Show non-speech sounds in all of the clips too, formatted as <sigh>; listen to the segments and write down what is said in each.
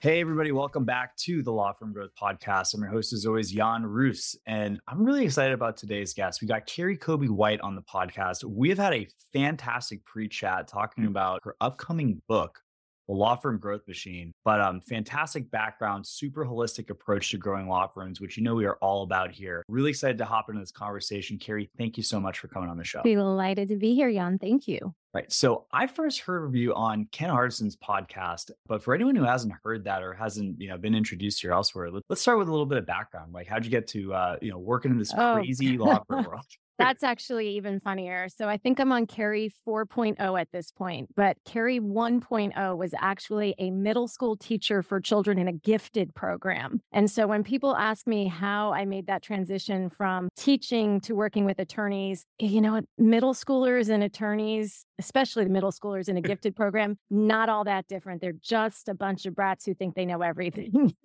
Hey, everybody, welcome back to the Law Firm Growth Podcast. I'm your host, as always, Jan Roos, and I'm really excited about today's guest. We got Kerri Coby White on the podcast. We have had a fantastic pre chat talking about her upcoming book, the law firm growth machine. But um, fantastic background, super holistic approach to growing law firms, which you know we are all about here. Really excited to hop into this conversation. Carrie, thank you so much for coming on the show. Delighted to be here, Jan. Thank you. Right. So I first heard of you on Ken Hardison's podcast, but for anyone who hasn't heard that or hasn't, you know, been introduced here elsewhere, let's start with a little bit of background. Like, how'd you get to, uh, you know, working in this Oh. crazy law firm world? That's actually even funnier. So I think I'm on Kerri 4.0 at this point, but Kerri 1.0 was actually a middle school teacher for children in a gifted program. And so when people ask me how I made that transition from teaching to working with attorneys, eh, you know, middle schoolers and attorneys, especially the middle schoolers in a <laughs> gifted program, not all that different. They're just a bunch of brats who think they know everything. <laughs>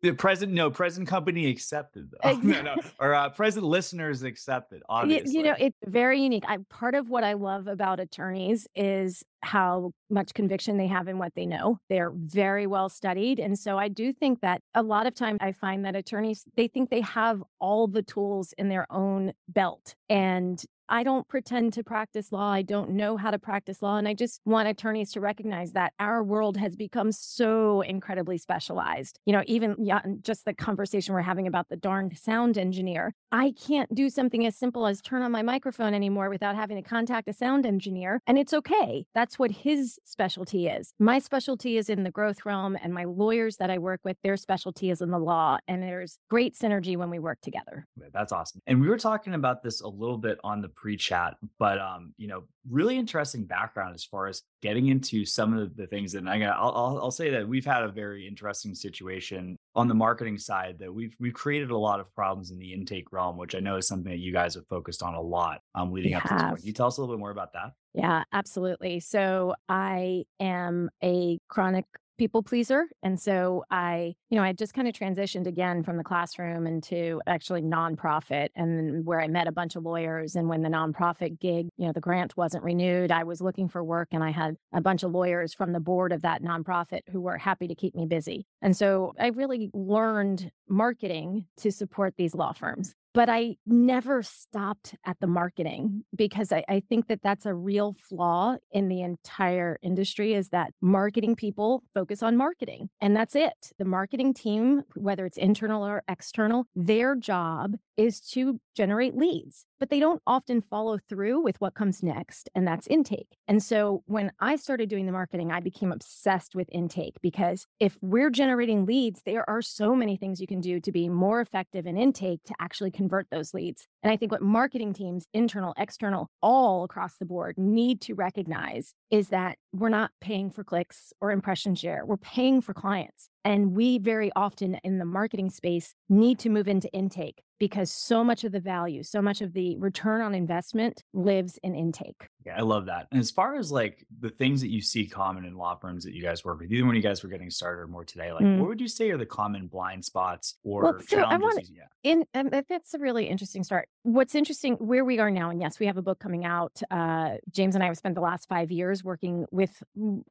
The present, no, present company accepted. though. <laughs> Oh, no, no, or uh, present listeners accepted. Obviously, You know, it's very unique. I part of what I love about attorneys is how much conviction they have in what they know. They're very well studied. And so I do think that a lot of times I find that attorneys, they think they have all the tools in their own belt. And I don't pretend to practice law. I don't know how to practice law. And I just want attorneys to recognize that our world has become so incredibly specialized. You know, even yeah, just the conversation we're having about the darn sound engineer. I can't do something as simple as turn on my microphone anymore without having to contact a sound engineer. And it's okay. That's what his specialty is. My specialty is in the growth realm, and my lawyers that I work with, their specialty is in the law. And there's great synergy when we work together. That's awesome. And we were talking about this a little bit on the pre-chat, but um, you know, really interesting background as far as getting into some of the things. And I got, I'll, I'll, I'll say that we've had a very interesting situation on the marketing side that we've we've created a lot of problems in the intake realm, which I know is something that you guys have focused on a lot um, leading We up to this point. Can you tell us a little bit more about that? Yeah, absolutely. So I am a chronic people pleaser. And so I, you know, I just kind of transitioned again from the classroom into actually nonprofit and where I met a bunch of lawyers. And when the nonprofit gig, you know, the grant wasn't renewed, I was looking for work and I had a bunch of lawyers from the board of that nonprofit who were happy to keep me busy. And so I really learned marketing to support these law firms but I never stopped at the marketing because I, I think that that's a real flaw in the entire industry is that marketing people focus on marketing and that's it. The marketing team, whether it's internal or external, their job is to generate leads, but they don't often follow through with what comes next, and that's intake. And so when I started doing the marketing, I became obsessed with intake because if we're generating leads, there are so many things you can do to be more effective in intake to actually convert those leads. And I think what marketing teams, internal, external, all across the board need to recognize is that we're not paying for clicks or impression share, we're paying for clients. And we very often in the marketing space need to move into intake because so much of the value, so much of the return on investment lives in intake. Yeah, I love that. And as far as like the things that you see common in law firms that you guys work with, even when you guys were getting started or more today, like Mm. what would you say are the common blind spots or Well, so I wanna- yeah. In um, that's a really interesting start. What's interesting where we are now, and yes, we have a book coming out. Uh, James and I have spent the last five years working with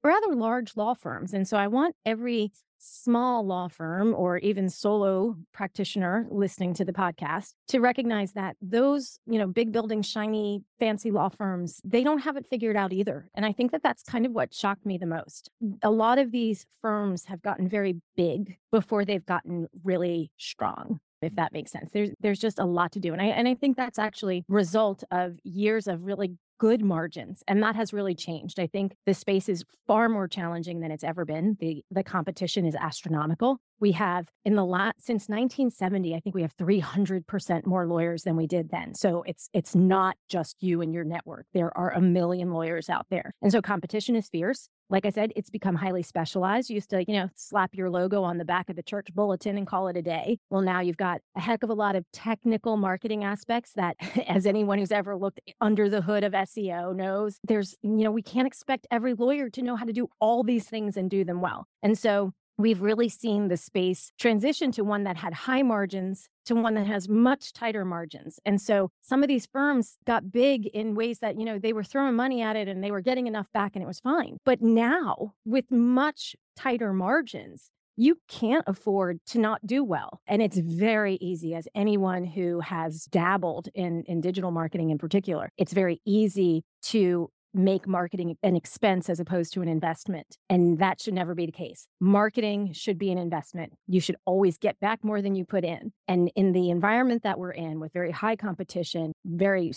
rather large law firms, and so I want every small law firm or even solo practitioner listening to the podcast to recognize that those you know big building shiny fancy law firms they don't have it figured out either. And i think that that's kind of what shocked me the most. A lot of these firms have gotten very big before they've gotten really strong if mm-hmm. that makes sense. There's there's just a lot to do and i and i think that's actually result of years of really good margins and that has really changed. I think the space is far more challenging than it's ever been. The the competition is astronomical We have in the last since 1970, I think we have 300% more lawyers than we did then. So it's it's not just you and your network. There are a million lawyers out there. And so competition is fierce. Like I said, it's become highly specialized. You used to, you know, slap your logo on the back of the church bulletin and call it a day. Well, now you've got a heck of a lot of technical marketing aspects that, <laughs> as anyone who's ever looked under the hood of SEO knows, there's, you know, we can't expect every lawyer to know how to do all these things and do them well. And so we've really seen the space transition to one that had high margins to one that has much tighter margins. And so some of these firms got big in ways that, you know, they were throwing money at it and they were getting enough back and it was fine. But now with much tighter margins, you can't afford to not do well. And it's very easy, as anyone who has dabbled in, in digital marketing in particular, it's very easy to make marketing an expense as opposed to an investment. And that should never be the case. Marketing should be an investment. You should always get back more than you put in. And in the environment that we're in with very high competition, very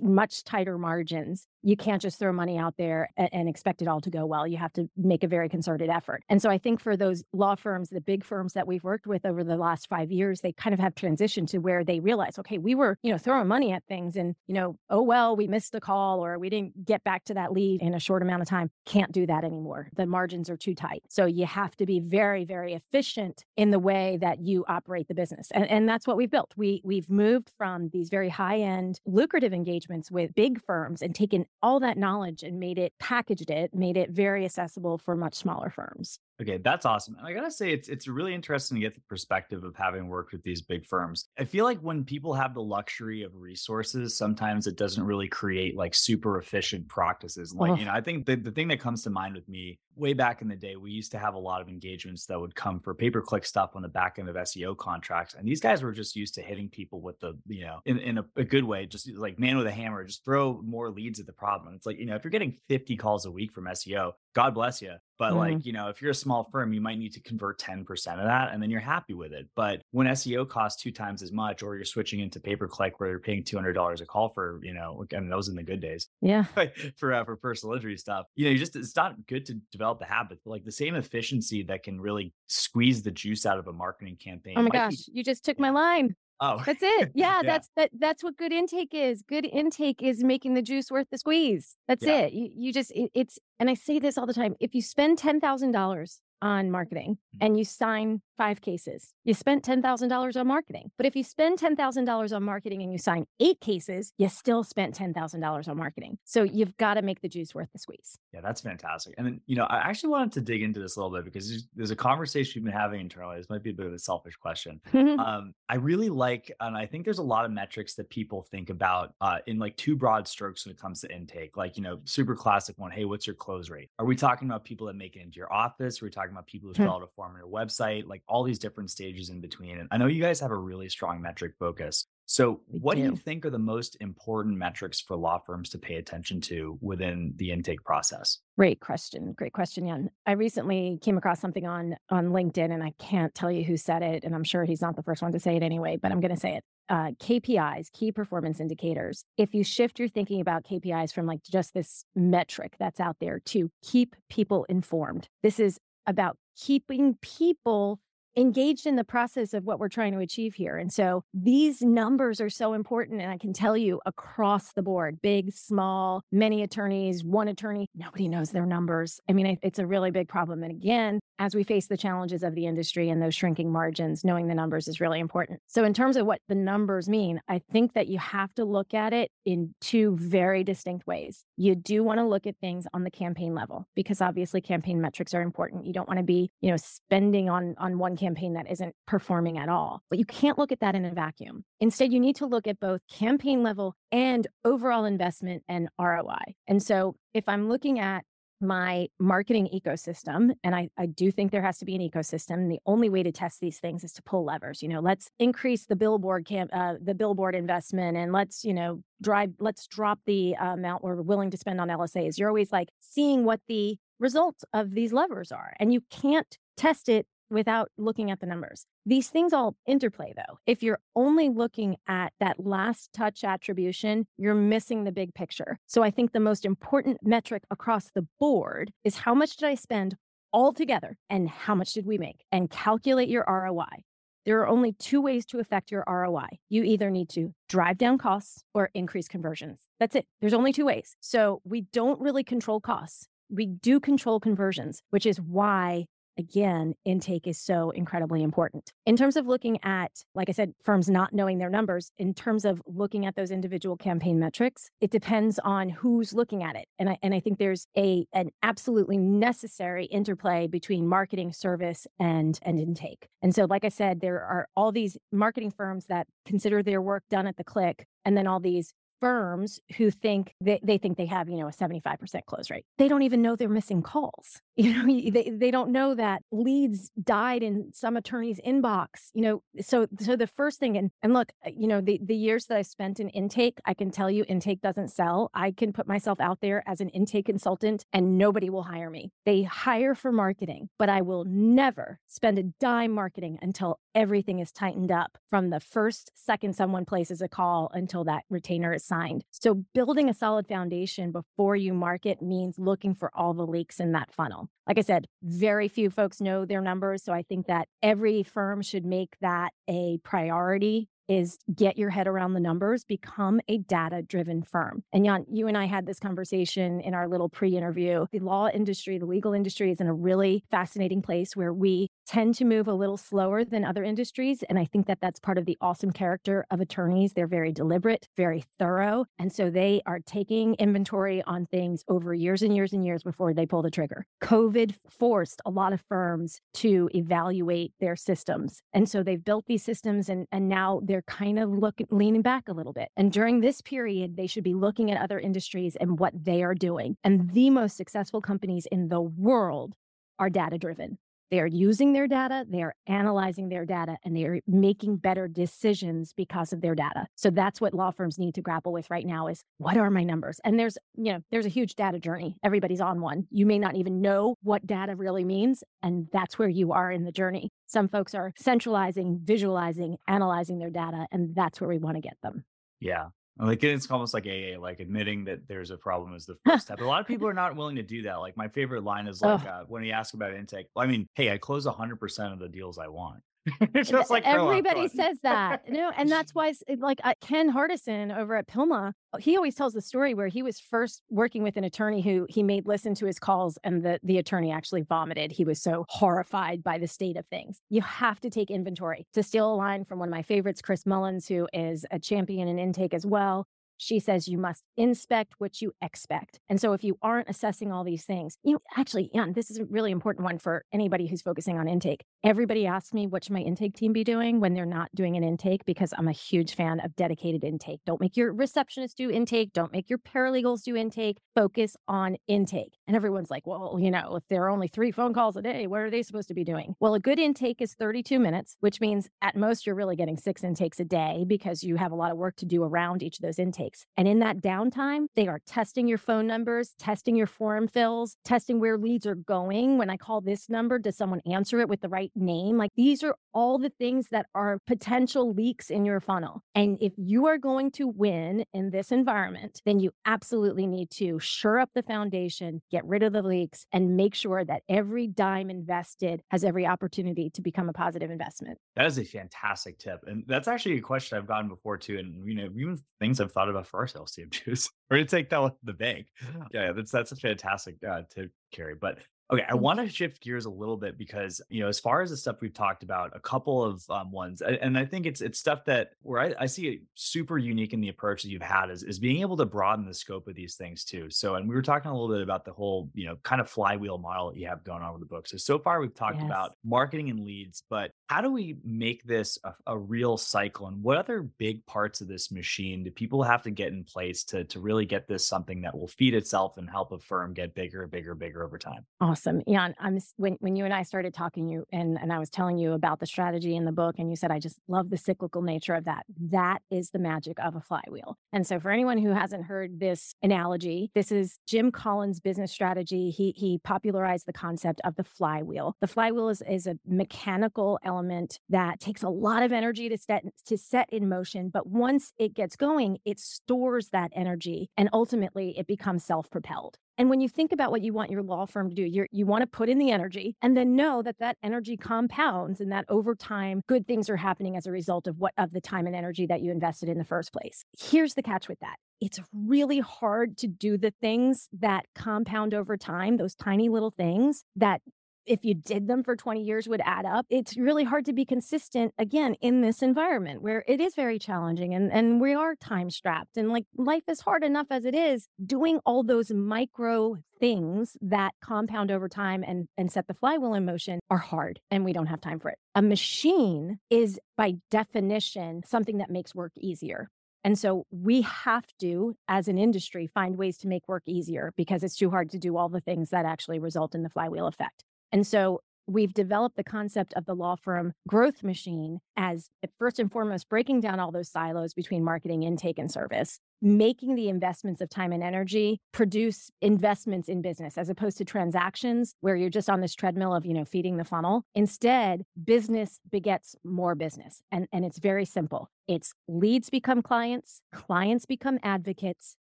much tighter margins, you can't just throw money out there and, expect it all to go well. You have to make a very concerted effort. And so I think for those law firms, the big firms that we've worked with over the last five years, they kind of have transitioned to where they realize, okay, we were, you know, throwing money at things and, you know, oh, well, we missed a call or we didn't get back to that lead in a short amount of time. Can't do that anymore. The margins are too tight. So you have to be very, very efficient in the way that you operate the business. And, and that's what we've built. We, we've moved from these very high end lucrative engagements with big firms and taken all that knowledge and made it, packaged it, made it very accessible for much smaller firms. Okay, that's awesome. And I gotta say, it's it's really interesting to get the perspective of having worked with these big firms. I feel like when people have the luxury of resources, sometimes it doesn't really create like super efficient practices. Like, oh. you know, I think the, the thing that comes to mind with me way back in the day, we used to have a lot of engagements that would come for pay per click stuff on the back end of SEO contracts. And these guys were just used to hitting people with the, you know, in, in a, a good way, just like man with a hammer, just throw more leads at the problem. It's like, you know, if you're getting 50 calls a week from SEO, God bless you. But mm-hmm. like, you know, if you're a small firm, you might need to convert 10% of that and then you're happy with it. But when SEO costs two times as much, or you're switching into pay per click where you're paying $200 a call for, you know, I mean, those in the good days. Yeah. <laughs> for, uh, for personal injury stuff, you know, you just, it's not good to develop the habit. Like the same efficiency that can really squeeze the juice out of a marketing campaign. Oh my gosh, be- you just took my line. Oh, that's it. <laughs> Yeah, yeah, that's that. That's what good intake is. Good intake is making the juice worth the squeeze. That's yeah. it. You, you just it, it's. And I say this all the time. If you spend ten thousand dollars on marketing mm-hmm. and you sign five cases. You spent $10,000 on marketing. But if you spend $10,000 on marketing and you sign eight cases, you still spent $10,000 on marketing. So you've got to make the juice worth the squeeze. Yeah, that's fantastic. And then, you know, I actually wanted to dig into this a little bit because there's, there's a conversation we've been having internally. This might be a bit of a selfish question. <laughs> um, I really like, and I think there's a lot of metrics that people think about uh, in like two broad strokes when it comes to intake. Like, you know, super classic one. Hey, what's your close rate? Are we talking about people that make it into your office? Are we talking about people who fill out a form on your website? Like all these different stages in between. And I know you guys have a really strong metric focus. So, we what do. do you think are the most important metrics for law firms to pay attention to within the intake process? Great question. Great question, Jan. I recently came across something on on LinkedIn, and I can't tell you who said it, and I'm sure he's not the first one to say it anyway, but I'm going to say it. Uh, KPIs, key performance indicators. If you shift your thinking about KPIs from like just this metric that's out there to keep people informed, this is about keeping people engaged in the process of what we're trying to achieve here. And so these numbers are so important. And I can tell you across the board big, small, many attorneys, one attorney, nobody knows their numbers. I mean, it's a really big problem. And again, as we face the challenges of the industry and those shrinking margins, knowing the numbers is really important. So, in terms of what the numbers mean, I think that you have to look at it in two very distinct ways. You do want to look at things on the campaign level because obviously campaign metrics are important. You don't want to be, you know, spending on on one campaign that isn't performing at all. But you can't look at that in a vacuum. Instead, you need to look at both campaign level and overall investment and ROI. And so, if I'm looking at my marketing ecosystem and I, I do think there has to be an ecosystem the only way to test these things is to pull levers you know let's increase the billboard camp uh, the billboard investment and let's you know drive let's drop the uh, amount we're willing to spend on lsas you're always like seeing what the results of these levers are and you can't test it without looking at the numbers. These things all interplay though. If you're only looking at that last touch attribution, you're missing the big picture. So I think the most important metric across the board is how much did I spend all together and how much did we make and calculate your ROI. There are only two ways to affect your ROI. You either need to drive down costs or increase conversions. That's it. There's only two ways. So we don't really control costs. We do control conversions, which is why again, intake is so incredibly important. In terms of looking at, like I said, firms not knowing their numbers, in terms of looking at those individual campaign metrics, it depends on who's looking at it. And I, and I think there's a an absolutely necessary interplay between marketing, service, and and intake. And so, like I said, there are all these marketing firms that consider their work done at the click, and then all these firms who think they, they think they have, you know, a 75% close rate. They don't even know they're missing calls. <laughs> You know, they, they don't know that leads died in some attorney's inbox, you know. So so the first thing and and look, uh, you know, the the years that I spent in intake, I can tell you intake doesn't sell. I can put myself out there as an intake consultant and nobody will hire me. They hire for marketing, but I will never spend a dime marketing until everything is tightened up from the first second someone places a call until that retainer is So building a solid foundation before you market means looking for all the leaks in that funnel. Like I said, very few folks know their numbers. So I think that every firm should make that a priority is get your head around the numbers, become a data driven firm. And Jan, you and I had this conversation in our little pre interview. The law industry, the legal industry is in a really fascinating place where we tend to move a little slower than other industries. And I think that that's part of the awesome character of attorneys. They're very deliberate, very thorough. And so they are taking inventory on things over years and years and years before they pull the trigger. COVID forced a lot of firms to evaluate their systems. And so they've built these systems and, and now they're kind of looking leaning back a little bit. And during this period, they should be looking at other industries and what they are doing. And the most successful companies in the world are data driven. They are using their data, they are analyzing their data, and they are making better decisions because of their data. So that's what law firms need to grapple with right now is what are my numbers? And there's, you know, there's a huge data journey. Everybody's on one. You may not even know what data really means, and that's where you are in the journey. Some folks are centralizing, visualizing, analyzing their data, and that's where we want to get them. Yeah. Like it's almost like AA, like admitting that there's a problem is the first step. A lot of people are not willing to do that. Like my favorite line is like uh, when he asks about intake. I mean, hey, I close 100% of the deals I want. <laughs> just like everybody says that know and that's why like uh, ken hardison over at PILMMA uh, he always tells the story where he was first working with an attorney who he made listen to his calls and the, the attorney actually vomited. He was so horrified by the state of things. You have to take inventory. To steal a line from one of my favorites chris mullins who is a champion in intake as well she says you must inspect what you expect. And so if you aren't assessing all these things, you know, actually, yeah, this is a really important one for anybody who's focusing on intake. Everybody asks me what should my intake team be doing when they're not doing an intake because I'm a huge fan of dedicated intake. Don't make your receptionist do intake, don't make your paralegals do intake. Focus on intake. And everyone's like, "Well, you know, if there are only 3 phone calls a day, what are they supposed to be doing?" Well, a good intake is 32 minutes, which means at most you're really getting 6 intakes a day because you have a lot of work to do around each of those intakes. And in that downtime, they are testing your phone numbers, testing your form fills, testing where leads are going. When I call this number, does someone answer it with the right name? Like these are all the things that are potential leaks in your funnel. And if you are going to win in this environment, then you absolutely need to shore up the foundation, get rid of the leaks, and make sure that every dime invested has every opportunity to become a positive investment. That is a fantastic tip. And that's actually a question I've gotten before too. And, you know, even things I've thought about for our sales team <laughs> too. or to take that with the bank. Yeah, that's, that's a fantastic uh, tip, Kerri. But Okay, I want to shift gears a little bit because you know, as far as the stuff we've talked about, a couple of um, ones, and I think it's it's stuff that where I, I see it super unique in the approach that you've had is is being able to broaden the scope of these things too. So, and we were talking a little bit about the whole you know kind of flywheel model that you have going on with the book. So so far we've talked yes. about marketing and leads, but how do we make this a, a real cycle? And what other big parts of this machine do people have to get in place to to really get this something that will feed itself and help a firm get bigger, bigger, bigger over time? Awesome. Yeah. I'm when when you and I started talking you and and I was telling you about the strategy in the book and you said I just love the cyclical nature of that. That is the magic of a flywheel. And so, for anyone who hasn't heard this analogy, this is Jim Collins' business strategy. He he popularized the concept of the flywheel. The flywheel is, is a mechanical element that takes a lot of energy to set to set in motion, but once it gets going, it stores that energy, and ultimately it becomes self-propelled. And when you think about what you want your law firm to do, you you want to put in the energy and then know that that energy compounds and that over time good things are happening as a result of what of the time and energy that you invested in the first place. Here's the catch with that. It's really hard to do the things that compound over time, those tiny little things that if you did them for 20 years would add up it's really hard to be consistent again in this environment where it is very challenging and and we are time strapped and like life is hard enough as it is doing all those micro things that compound over time and and set the flywheel in motion are hard and we don't have time for it a machine is by definition something that makes work easier and so we have to, as an industry, find ways to make work easier because it's too hard to do all the things that actually result in the flywheel effect. And so we've developed the concept of the law firm growth machine as eh, first and foremost breaking down all those silos between marketing intake and service making the investments of time and energy produce investments in business as opposed to transactions where you're just on this treadmill of you know feeding the funnel. Instead business begets more business and and it's very simple. It's leads become clients clients become advocates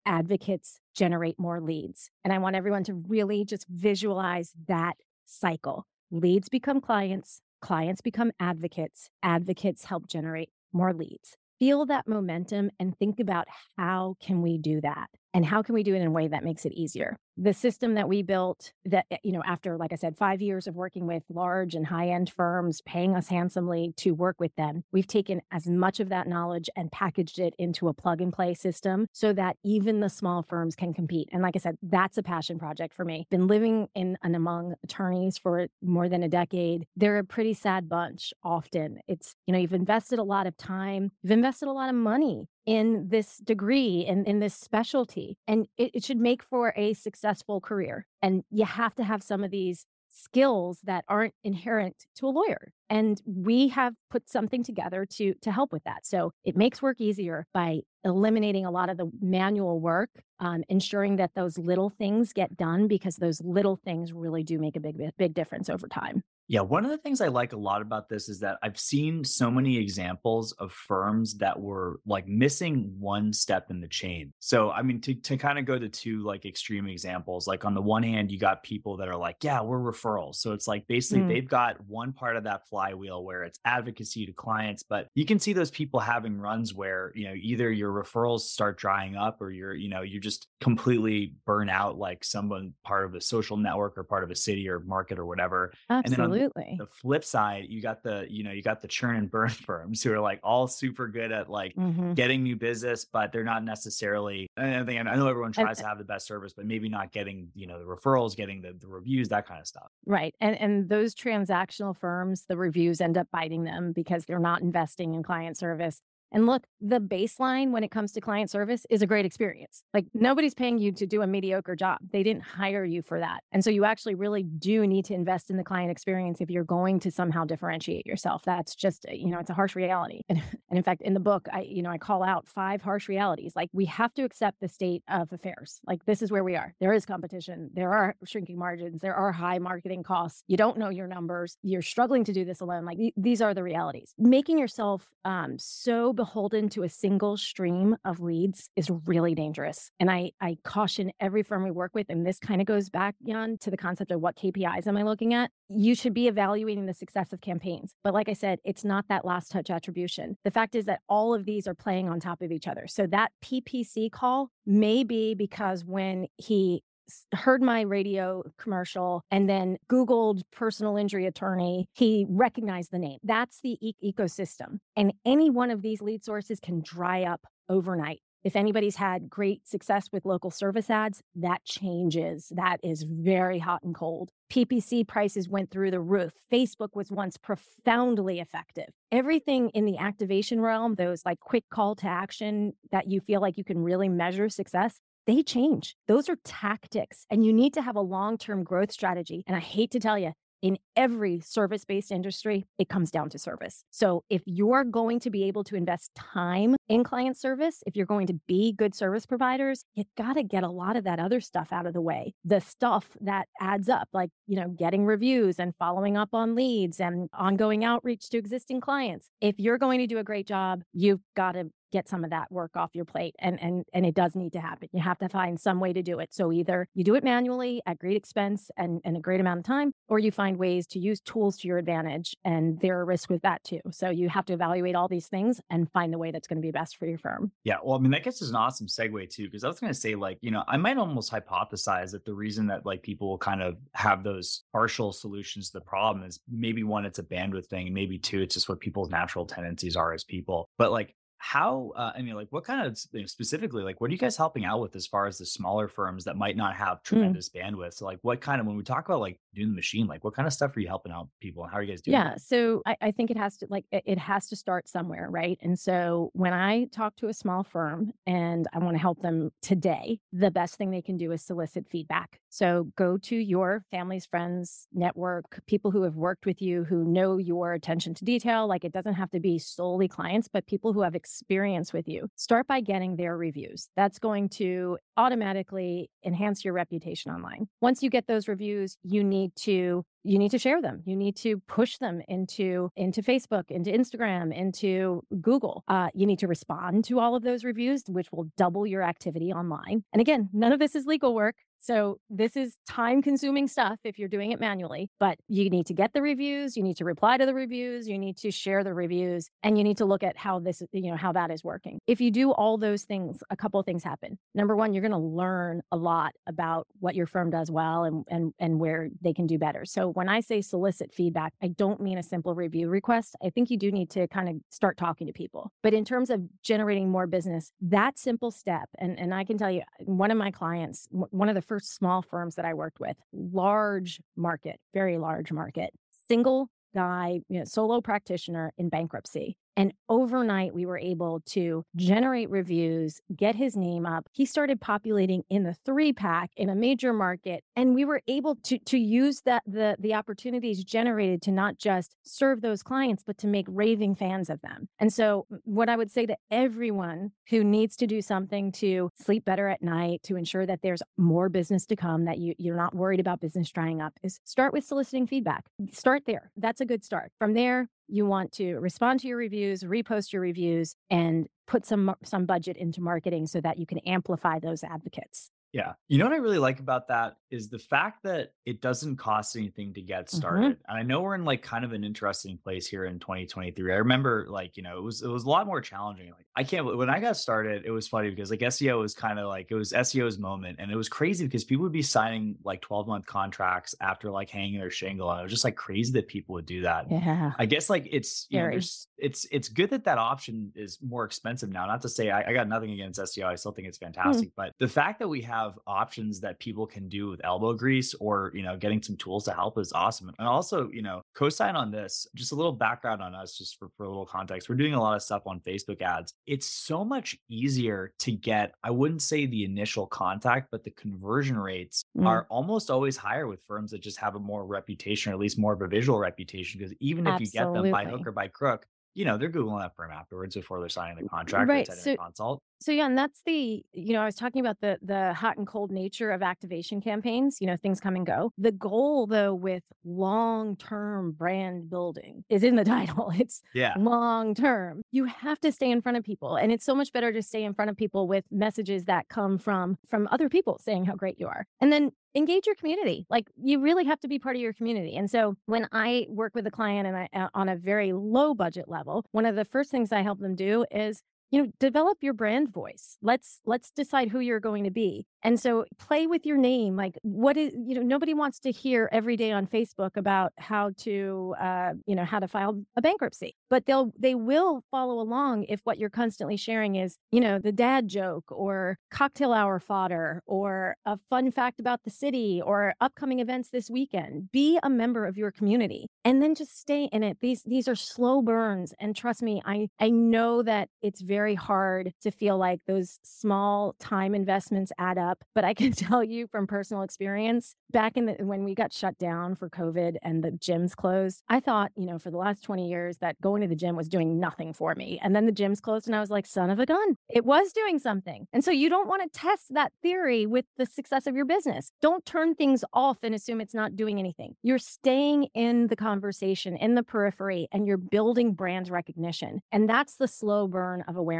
advocates generate more leads. And i want everyone to really just visualize that cycle. Leads become clients, clients become advocates, advocates help generate more leads. Feel that momentum and think about how can we do that? and how can we do it in a way that makes it easier the system that we built that eh, you know after like i said 5 years of working with large and high end firms paying us handsomely to work with them we've taken as much of that knowledge and packaged it into a plug and play system so that even the small firms can compete. And like i said that's a passion project for me. Been living in and among attorneys for more than a decade. They're a pretty sad bunch often. It's you know you've invested a lot of time you've invested a lot of money in this degree and in this specialty and it, it, should make for a successful career and you have to have some of these skills that aren't inherent to a lawyer and we have put something together to to help with that so it makes work easier by eliminating a lot of the manual work um, ensuring that those little things get done because those little things really do make a big big difference over time yeah, one of the things I like a lot about this is that I've seen so many examples of firms that were like missing one step in the chain. So, I mean, to, to kind of go to two like extreme examples, like on the one hand, you got people that are like, yeah, we're referrals. So it's like basically mm. they've got one part of that flywheel where it's advocacy to clients, but you can see those people having runs where, you know, either your referrals start drying up or you're, you know, you just completely burn out like someone part of a social network or part of a city or market or whatever. Absolutely. The flip side, you got the, you know, you got the churn and burn <laughs> firms who are like all super good at like mm-hmm. getting new business, but they're not necessarily, I think I know everyone tries and, to have the best service, but maybe not getting, you know, the referrals, getting the, the reviews, that kind of stuff. Right. And and those transactional firms, the reviews end up biting them because they're not investing in client service. And look, the baseline when it comes to client service is a great experience. Like nobody's paying you to do a mediocre job. They didn't hire you for that. And so you actually really do need to invest in the client experience if you're going to somehow differentiate yourself. That's just, you know, it's a harsh reality. <laughs> And, and in fact, in the book, I, you know, I call out five harsh realities. Like we have to accept the state of affairs. Like this is where we are. There is competition. There are shrinking margins. There are high marketing costs. You don't know your numbers. You're struggling to do this alone. Like th- these are the realities. Making yourself um, so beholden to a single stream of leads is really dangerous. And I, I caution every firm we work with, and this kind of goes back, Jan, to the concept of what KPIs am I looking at? You should be evaluating the success of campaigns. But like I said, it's not that last touch attribution. The fact is that all of these are playing on top of each other. So that PPC call may be because when he heard my radio commercial and then Googled personal injury attorney, he recognized the name. That's the e- ecosystem. And any one of these lead sources can dry up overnight. If anybody's had great success with local service ads, that changes. That is very hot and cold. PPC prices went through the roof. Facebook was once profoundly effective. Everything in the activation realm, those like quick call to action that you feel like you can really measure success, they change. Those are tactics, and you need to have a long term growth strategy. And I hate to tell you, in every service based industry, it comes down to service. So if you're going to be able to invest time in client service, if you're going to be good service providers, you got to get a lot of that other stuff out of the way. The stuff that adds up, like, you know, getting reviews and following up on leads and ongoing outreach to existing clients. If you're going to do a great job, you've got to get some of that work off your plate and and and it does need to happen. You have to find some way to do it. So either you do it manually at great expense and, and a great amount of time or you find ways to use tools to your advantage and there are risks with that too. So you have to evaluate all these things and find the way that's going to be best for your firm. Yeah well i mean that gets us an awesome segue too because i was going to say like you know i might almost hypothesize that the reason that like people will kind of have those partial solutions to the problem is maybe one it's a bandwidth thing and maybe two it's just what people's natural tendencies are as people. But like how uh, i mean like what kind of you know, specifically like what are you guys helping out with as far as the smaller firms that might not have mm. tremendous mm. bandwidth so like what kind of when we talk about like doing the machine like what kind of stuff are you helping out people and how are you guys doing yeah so I, I, think it has to like it has to start somewhere right and so when i talk to a small firm and i want to help them today the best thing they can do is solicit feedback so go to your family's friends network people who have worked with you who know your attention to detail like it doesn't have to be solely clients but people who have experience with you. Start by getting their reviews. That's going to automatically enhance your reputation online. Once you get those reviews, you need to you need to share them you need to push them into into facebook into instagram into google uh, you need to respond to all of those reviews which will double your activity online and again none of this is legal work so this is time consuming stuff if you're doing it manually, but you need to get the reviews, you need to reply to the reviews, you need to share the reviews, and you need to look at how this, you know, how that is working. If you do all those things, a couple of things happen. Number one, you're going to learn a lot about what your firm does well and and and where they can do better. So when I say solicit feedback, I don't mean a simple review request. I think you do need to kind of start talking to people. But in terms of generating more business, that simple step, and and I can tell you, one of my clients, one of the first small firms that I worked with, large market, very large market, single guy, you know, solo practitioner in bankruptcy. And overnight, we were able to generate reviews, get his name up. He started populating in the three pack in a major market. And we were able to, to use that the, the opportunities generated to not just serve those clients, but to make raving fans of them. And so, what I would say to everyone who needs to do something to sleep better at night, to ensure that there's more business to come, that you, you're not worried about business drying up, is start with soliciting feedback. Start there. That's a good start. From there, you want to respond to your reviews, repost your reviews, and put some some budget into marketing so that you can amplify those advocates. Yeah. You know what I really like about that is the fact that it doesn't cost anything to get mm-hmm. started. Mm-hmm. And I know we're in like kind of an interesting place here in 2023. I remember like, you know, it was it was a lot more challenging. Like I can't when I got started, it was funny because like SEO was kind of like it was SEO's moment and it was crazy because people would be signing like 12 month contracts after like hanging their shingle and it was just like crazy that people would do that. Yeah. I guess like it's you know, it's it's good that that option is more expensive now. Not to say I, I got nothing against SEO. I still think it's mm. fantastic, mm-hmm. but the fact that we have have options that people can do with elbow grease or you know getting some tools to help is awesome and also you know co-sign on this just a little background on us just for, for a little context we're doing a lot of stuff on facebook ads it's so much easier to get i wouldn't say the initial contact but the conversion rates mm. are almost always higher with firms that just have a more reputation or at least more of a visual reputation because even if Absolutely. you get them by hook or by crook you know, they're Googling that firm afterwards before they're signing the contract right. or so, consult. So yeah, and that's the, you know, I was talking about the the hot and cold nature of activation campaigns, you know, things come and go. The goal though with long-term brand building is in the <laughs> title. It's yeah. long term. You have to stay in front of people. And it's so much better to stay in front of people with messages that come from from other people saying how great you are. And then engage your community. Like you really have to be part of your community. And so when I work with a client and I uh, on a very low budget level, one of the first things I help them do is you know develop your brand voice. Let's let's decide who you're going to be. And so play with your name like what is you know nobody wants to hear every day on facebook about how to uh, you know how to file a bankruptcy but they'll they will follow along if what you're constantly sharing is you know the dad joke or cocktail hour fodder or a fun fact about the city or upcoming events this weekend. Be a member of your community and then just stay in it. These these are slow burns and trust me i i know that it's very very hard to feel like those small time investments add up. But I can <laughs> tell you from personal experience, back in the when we got shut down for COVID and the gyms closed, I thought, you know, for the last 20 years that going to the gym was doing nothing for me. And then the gyms closed and I was like, son of a gun, it was doing something. And so you don't want to test that theory with the success of your business. Don't turn things off and assume it's not doing anything. You're staying in the conversation, in the periphery, and you're building brand recognition. And that's the slow burn of awareness.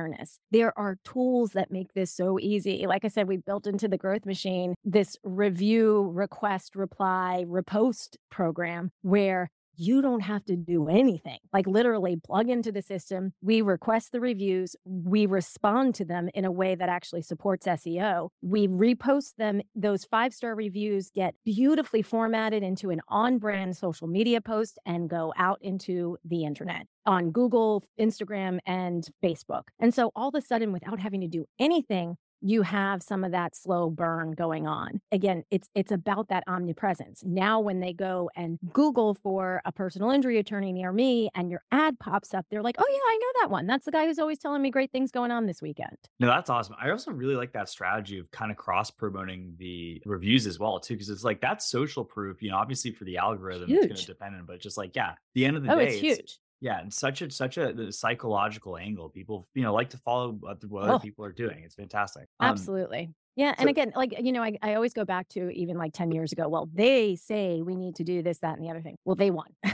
There are tools that make this so easy. Like I said, we built into the growth machine this review, request, reply, repost program where you don't have to do anything. Like literally plug into the system. We request the reviews. We respond to them in a way that actually supports SEO. We repost them. Those five star reviews get beautifully formatted into an on brand social media post and go out into the internet on Google, Instagram, and Facebook. And so all of a sudden, without having to do anything, you have some of that slow burn going on. Again, it's it's about that omnipresence. Now when they go and Google for a personal injury attorney near me and your ad pops up, they're like, "Oh yeah, I know that one. That's the guy who's always telling me great things going on this weekend." No, that's awesome. I also really like that strategy of kind of cross promoting the reviews as well too because it's like that's social proof, you know, obviously for the algorithm huge. it's going to depend on but just like yeah, the end of the oh, day it's huge. Yeah, and such a such a psychological angle. People, you know, like to follow what, other Oh, people are doing. It's fantastic. Um, absolutely. Yeah. And so again, like, you know, I, I always go back to even like 10 years ago. Well, they say we need to do this, that, and the other thing. Well, they won. <laughs>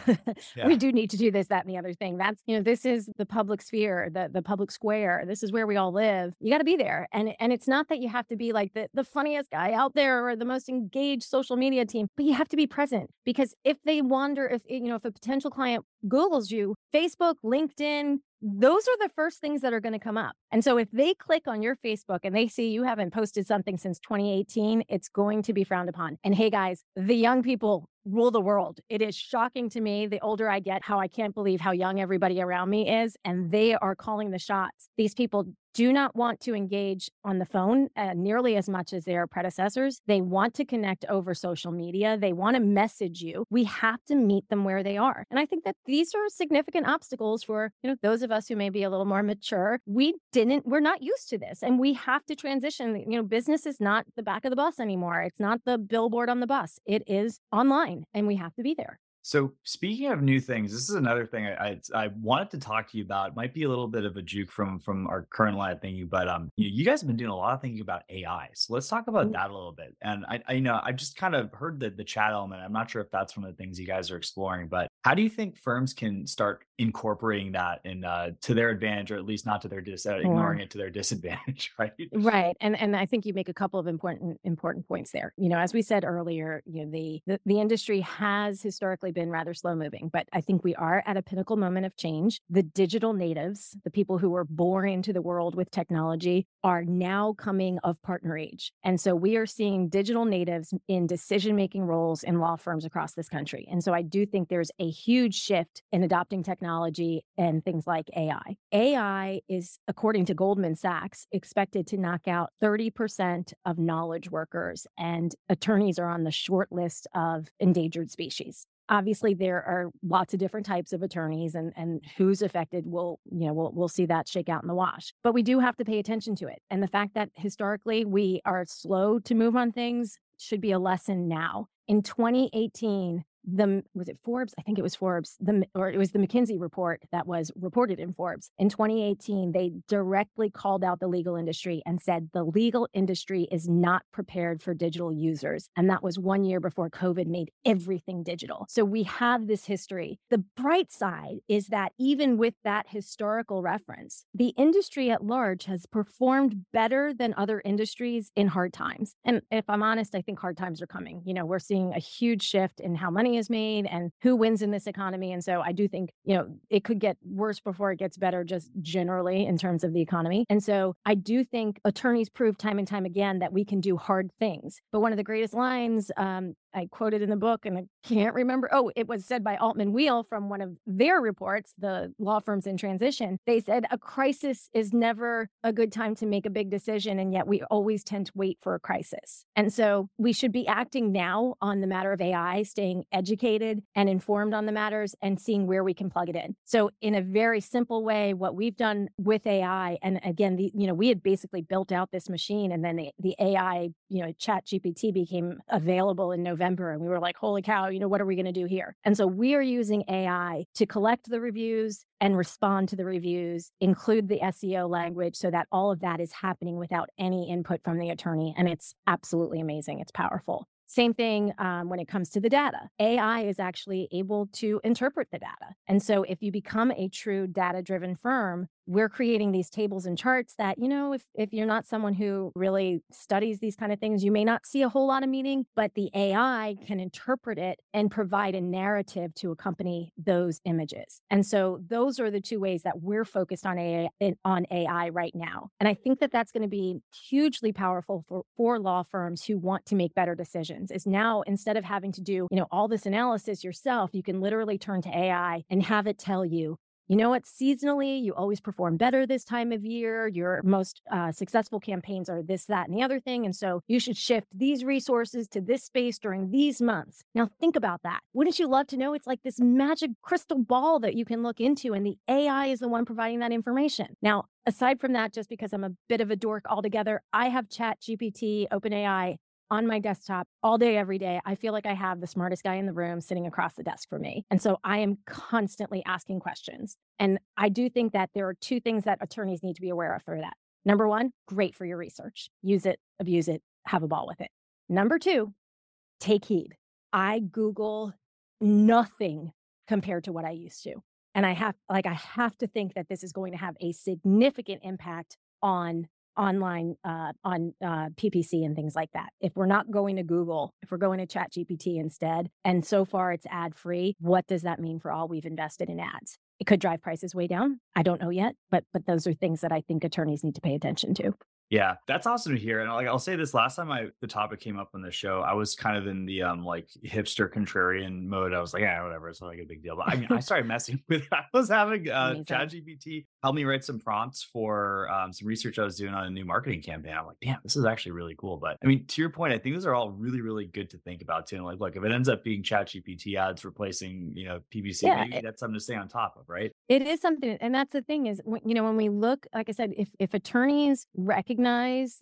yeah, we do need to do this, that, and the other thing. That's, you know, this is the public sphere, the the public square. This is where we all live. You got to be there. And and it's not that you have to be like the, the funniest guy out there or the most engaged social media team, but you have to be present because if they wonder if you know if a potential client Googles you, Facebook, LinkedIn, those are the first things that are going to come up. And so if they click on your Facebook and they see you haven't posted something since 2018, it's going to be frowned upon. And hey, guys, the young people rule the world. It is shocking to me the older I get how I can't believe how young everybody around me is. And they are calling the shots. These people do not want to engage on the phone uh, nearly as much as their predecessors. They want to connect over social media. They want to message you. We have to meet them where they are. And I think that these are significant obstacles for, you know, those of us who may be a little more mature. We didn't we're not used to this and we have to transition. You know, business is not the back of the bus anymore. It's not the billboard on the bus. It is online and we have to be there. So speaking of new things, this is another thing I, I I wanted to talk to you about. It might be a little bit of a juke from from our current line of thinking, but um, you, you guys have been doing a lot of thinking about AI. So let's talk about Mm, that a little bit. And I, I you know I've just kind of heard the the chat element. I'm not sure if that's one of the things you guys are exploring, but how do you think firms can start incorporating that in uh, to their advantage, or at least not to their dis uh, ignoring it to their <laughs> disadvantage, right? Right. And and I think you make a couple of important important points there. You know, as we said earlier, you know, the the, the industry has historically been rather slow moving, but I think we are at a pinnacle moment of change. The digital natives, the people who were born into the world with technology, are now coming of partner age. And so we are seeing digital natives in decision making roles in law firms across this country. And so I do think there's a huge shift in adopting technology and things like AI. AI is, according to Goldman Sachs, expected to knock out 30% of knowledge workers, and attorneys are on the short list of endangered species. Obviously, there are lots of different types of attorneys, and, and who's affected will, you know, we'll, we'll see that shake out in the wash. But we do have to pay attention to it. And the fact that historically we are slow to move on things should be a lesson now. In 2018, the was it Forbes? I think it was Forbes, the or it was the McKinsey report that was reported in Forbes in 2018. They directly called out the legal industry and said the legal industry is not prepared for digital users, and that was one year before COVID made everything digital. So we have this history. The bright side is that even with that historical reference, the industry at large has performed better than other industries in hard times. And if I'm honest, I think hard times are coming. You know, we're seeing a huge shift in how money is made and who wins in this economy. And so I do think, you know, it could get worse before it gets better, just generally in terms of the economy. And so I do think attorneys prove time and time again that we can do hard things. But one of the greatest lines um, I quoted in the book, and I can't remember. Oh, it was said by Altman Weil from one of their reports, the law firms in transition. They said a crisis is never a good time to make a big decision, and yet we always tend to wait for a crisis. And so we should be acting now on the matter of AI, staying educated and informed on the matters, and seeing where we can plug it in. So, in a very simple way, what we've done with AI, and again, the you know we had basically built out this machine, and then the, the AI, you know, Chat GPT became available in November, and we were like, holy cow, you know, what are we going to do here? And so we are using AI to collect the reviews and respond to the reviews, include the SEO language so that all of that is happening without any input from the attorney. And it's absolutely amazing. It's powerful. Same thing um, when it comes to the data. AI is actually able to interpret the data. And so if you become a true data driven firm, we're creating these tables and charts that you know if if you're not someone who really studies these kind of things you may not see a whole lot of meaning but the ai can interpret it and provide a narrative to accompany those images. And so those are the two ways that we're focused on ai on ai right now. And i think that that's going to be hugely powerful for for law firms who want to make better decisions is now instead of having to do you know all this analysis yourself you can literally turn to ai and have it tell you you know what? Seasonally, you always perform better this time of year. Your most uh, successful campaigns are this, that, and the other thing. And so you should shift these resources to this space during these months. Now, think about that. Wouldn't you love to know it's like this magic crystal ball that you can look into, and the AI is the one providing that information? Now, aside from that, just because I'm a bit of a dork altogether, I have Chat GPT, OpenAI on my desktop all day, every day. I feel like I have the smartest guy in the room sitting across the desk for me. And so I am constantly asking questions. And I do think that there are two things that attorneys need to be aware of for that. Number one, great for your research. Use it, abuse it, have a ball with it. Number two, take heed. I Google nothing compared to what I used to. And I have, like, I have to think that this is going to have a significant impact on online uh, on uh, PPC and things like that. If we're not going to Google, if we're going to Chat GPT instead, and so far it's ad free, what does that mean for all we've invested in ads? It could drive prices way down. I don't know yet, but but those are things that I think attorneys need to pay attention to. Yeah, that's awesome to hear. And like I'll say this last time I the topic came up on the show, I was kind of in the um like hipster contrarian mode. I was like, yeah, whatever, it's not like a big deal. But I mean, I started messing <laughs> with I was having <laughs> uh ChatGPT help me write some prompts for um, some research I was doing on a new marketing campaign. I'm like, damn, this is actually really cool. But I mean, to your point, I think those are all really, really good to think about too. And like, look, if it ends up being ChatGPT ads replacing, you know, PPC, yeah, maybe it, that's something to stay on top of, right? It is something, and that's the thing is, you know, when we look, like I said, if if attorneys recognize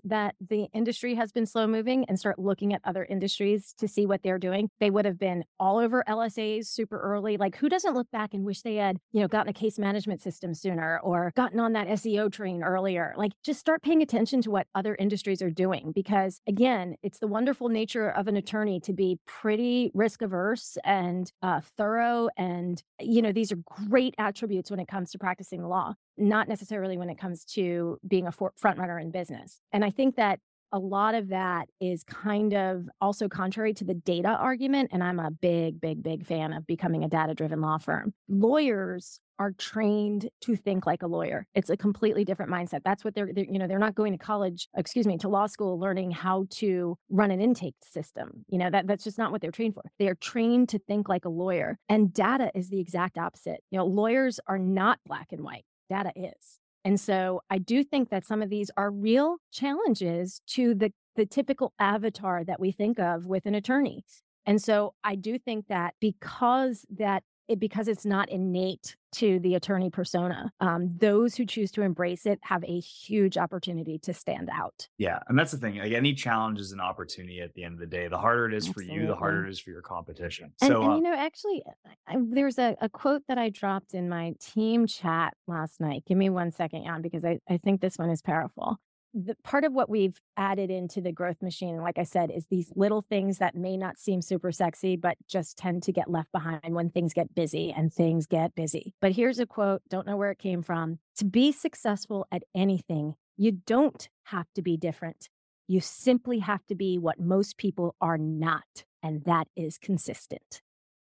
that the industry has been slow moving and start looking at other industries to see what they're doing, they would have been all over LSAs super early. Like, who doesn't look back and wish they had, you know, gotten a case management system sooner or gotten on that SEO train earlier. Like just start paying attention to what other industries are doing because again, it's the wonderful nature of an attorney to be pretty risk averse and uh, thorough and you know these are great attributes when it comes to practicing the law not necessarily when it comes to being a front runner in business and i think that a lot of that is kind of also contrary to the data argument. And I'm a big, big, big fan of becoming a data driven law firm. Lawyers are trained to think like a lawyer. It's a completely different mindset. That's what they're, they're, you know, they're not going to college, excuse me, to law school learning how to run an intake system. You know, that that's just not what they're trained for. They are trained to think like a lawyer. And data is the exact opposite. You know, lawyers are not black and white. Data is. And so I do think that some of these are real challenges to the, the typical avatar that we think of with an attorney. And so I do think that because that it, because it's not innate to the attorney persona, um, those who choose to embrace it have a huge opportunity to stand out. Yeah. And that's the thing. Like any challenge is an opportunity at the end of the day. The harder it is Absolutely. for you, the harder it is for your competition. And, so, and uh, you know, actually, I, there's a, a, quote that I dropped in my team chat last night. Give me one second, Jan, because I, I think this one is powerful the part of what we've added into the growth machine, like I said, is these little things that may not seem super sexy, but just tend to get left behind when things get busy and things get busy. But here's a quote, don't know where it came from. To be successful at anything, you don't have to be different. You simply have to be what most people are not, and that is consistent.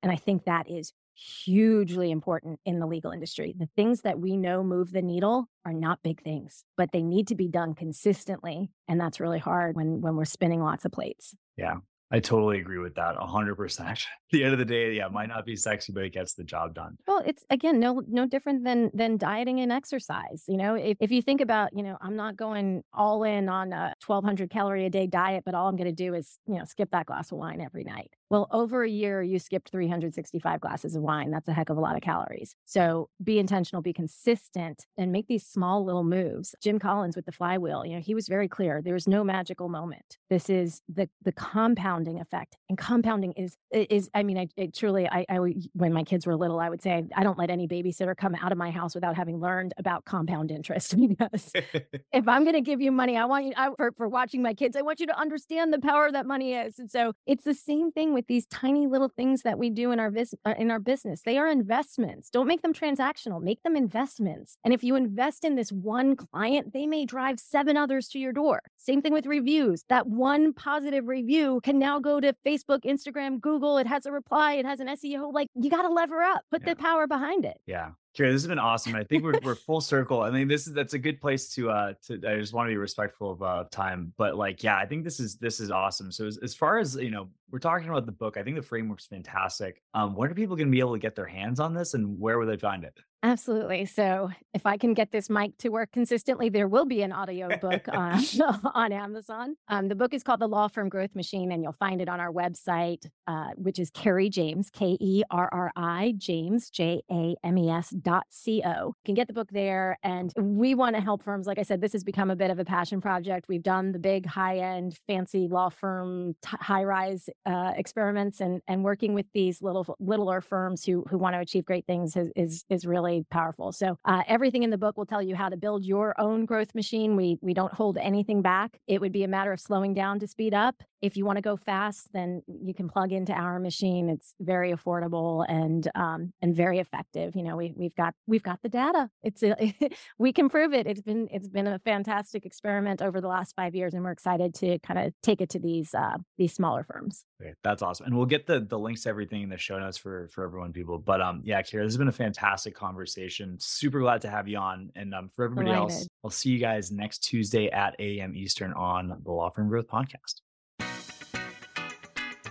And I think that is hugely important in the legal industry. The things that we know move the needle are not big things, but they need to be done consistently. And that's really hard when when we're spinning lots of plates. Yeah. I totally agree with that 100%. <laughs> At the end of the day, yeah, it might not be sexy, but it gets the job done. Well, it's again no no different than than dieting and exercise. You know, if, if you think about, you know, I'm not going all in on a 1200 calorie a day diet, but all I'm going to do is, you know, skip that glass of wine every night. Well, over a year, you skipped 365 glasses of wine. That's a heck of a lot of calories. So be intentional, be consistent, and make these small little moves. Jim Collins with the flywheel, you know, he was very clear. There's no magical moment. This is the the compounding effect, and compounding is is. I mean, I, I truly, I, I when my kids were little, I would say I don't let any babysitter come out of my house without having learned about compound interest. <laughs> Because <laughs> if I'm going to give you money, I want you I, for for watching my kids. I want you to understand the power that money is. And so it's the same thing with these tiny little things that we do in our vis- uh, in our business. They are investments. Don't make them transactional. Make them investments. And if you invest in this one client, they may drive seven others to your door. Same thing with reviews. That one positive review can now go to Facebook, Instagram, Google. It has a reply. It has an SEO. Like you got to lever up. Put yeah. the power behind it. Yeah. Kerri, this has been awesome. I think we're, we're <laughs> full circle. I mean, this is that's a good place to uh to. I just want to be respectful of uh, time, but like, yeah, I think this is this is awesome. So as, as far as you know, we're talking about the book. I think the framework's fantastic. Um, when are people going to be able to get their hands on this, and where would they find it? Absolutely. So, if I can get this mic to work consistently, there will be an audio book <laughs> on, <laughs> on Amazon. Um, the book is called The Law Firm Growth Machine, and you'll find it on our website, uh, which is Kerri James, K E R R I James, J A M E S dot C O. You can get the book there. And we want to help firms. Like I said, this has become a bit of a passion project. We've done the big high end, fancy law firm, t- high rise uh, experiments, and, and working with these little littler firms who, who want to achieve great things is, is, is really really powerful. So uh, everything in the book will tell you how to build your own growth machine. We we don't hold anything back. It would be a matter of slowing down to speed up. If you want to go fast, then you can plug into our machine. It's very affordable and um, and very effective. You know, we we've got we've got the data. It's a, <laughs> we can prove it. It's been it's been a fantastic experiment over the last five years, and we're excited to kind of take it to these uh, these smaller firms. Okay, that's awesome, and we'll get the the links to everything in the show notes for for everyone, people. But um, yeah, Kerri, this has been a fantastic conversation. Super glad to have you on, and um, for everybody Delighted. else, I'll see you guys next Tuesday at 8 a.m. Eastern on the Law Firm Growth Podcast.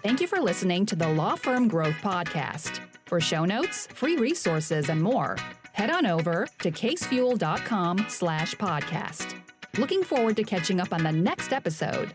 Thank you for listening to the Law Firm Growth Podcast. For show notes, free resources, and more, head on over to casefuel.com slash podcast. Looking forward to catching up on the next episode.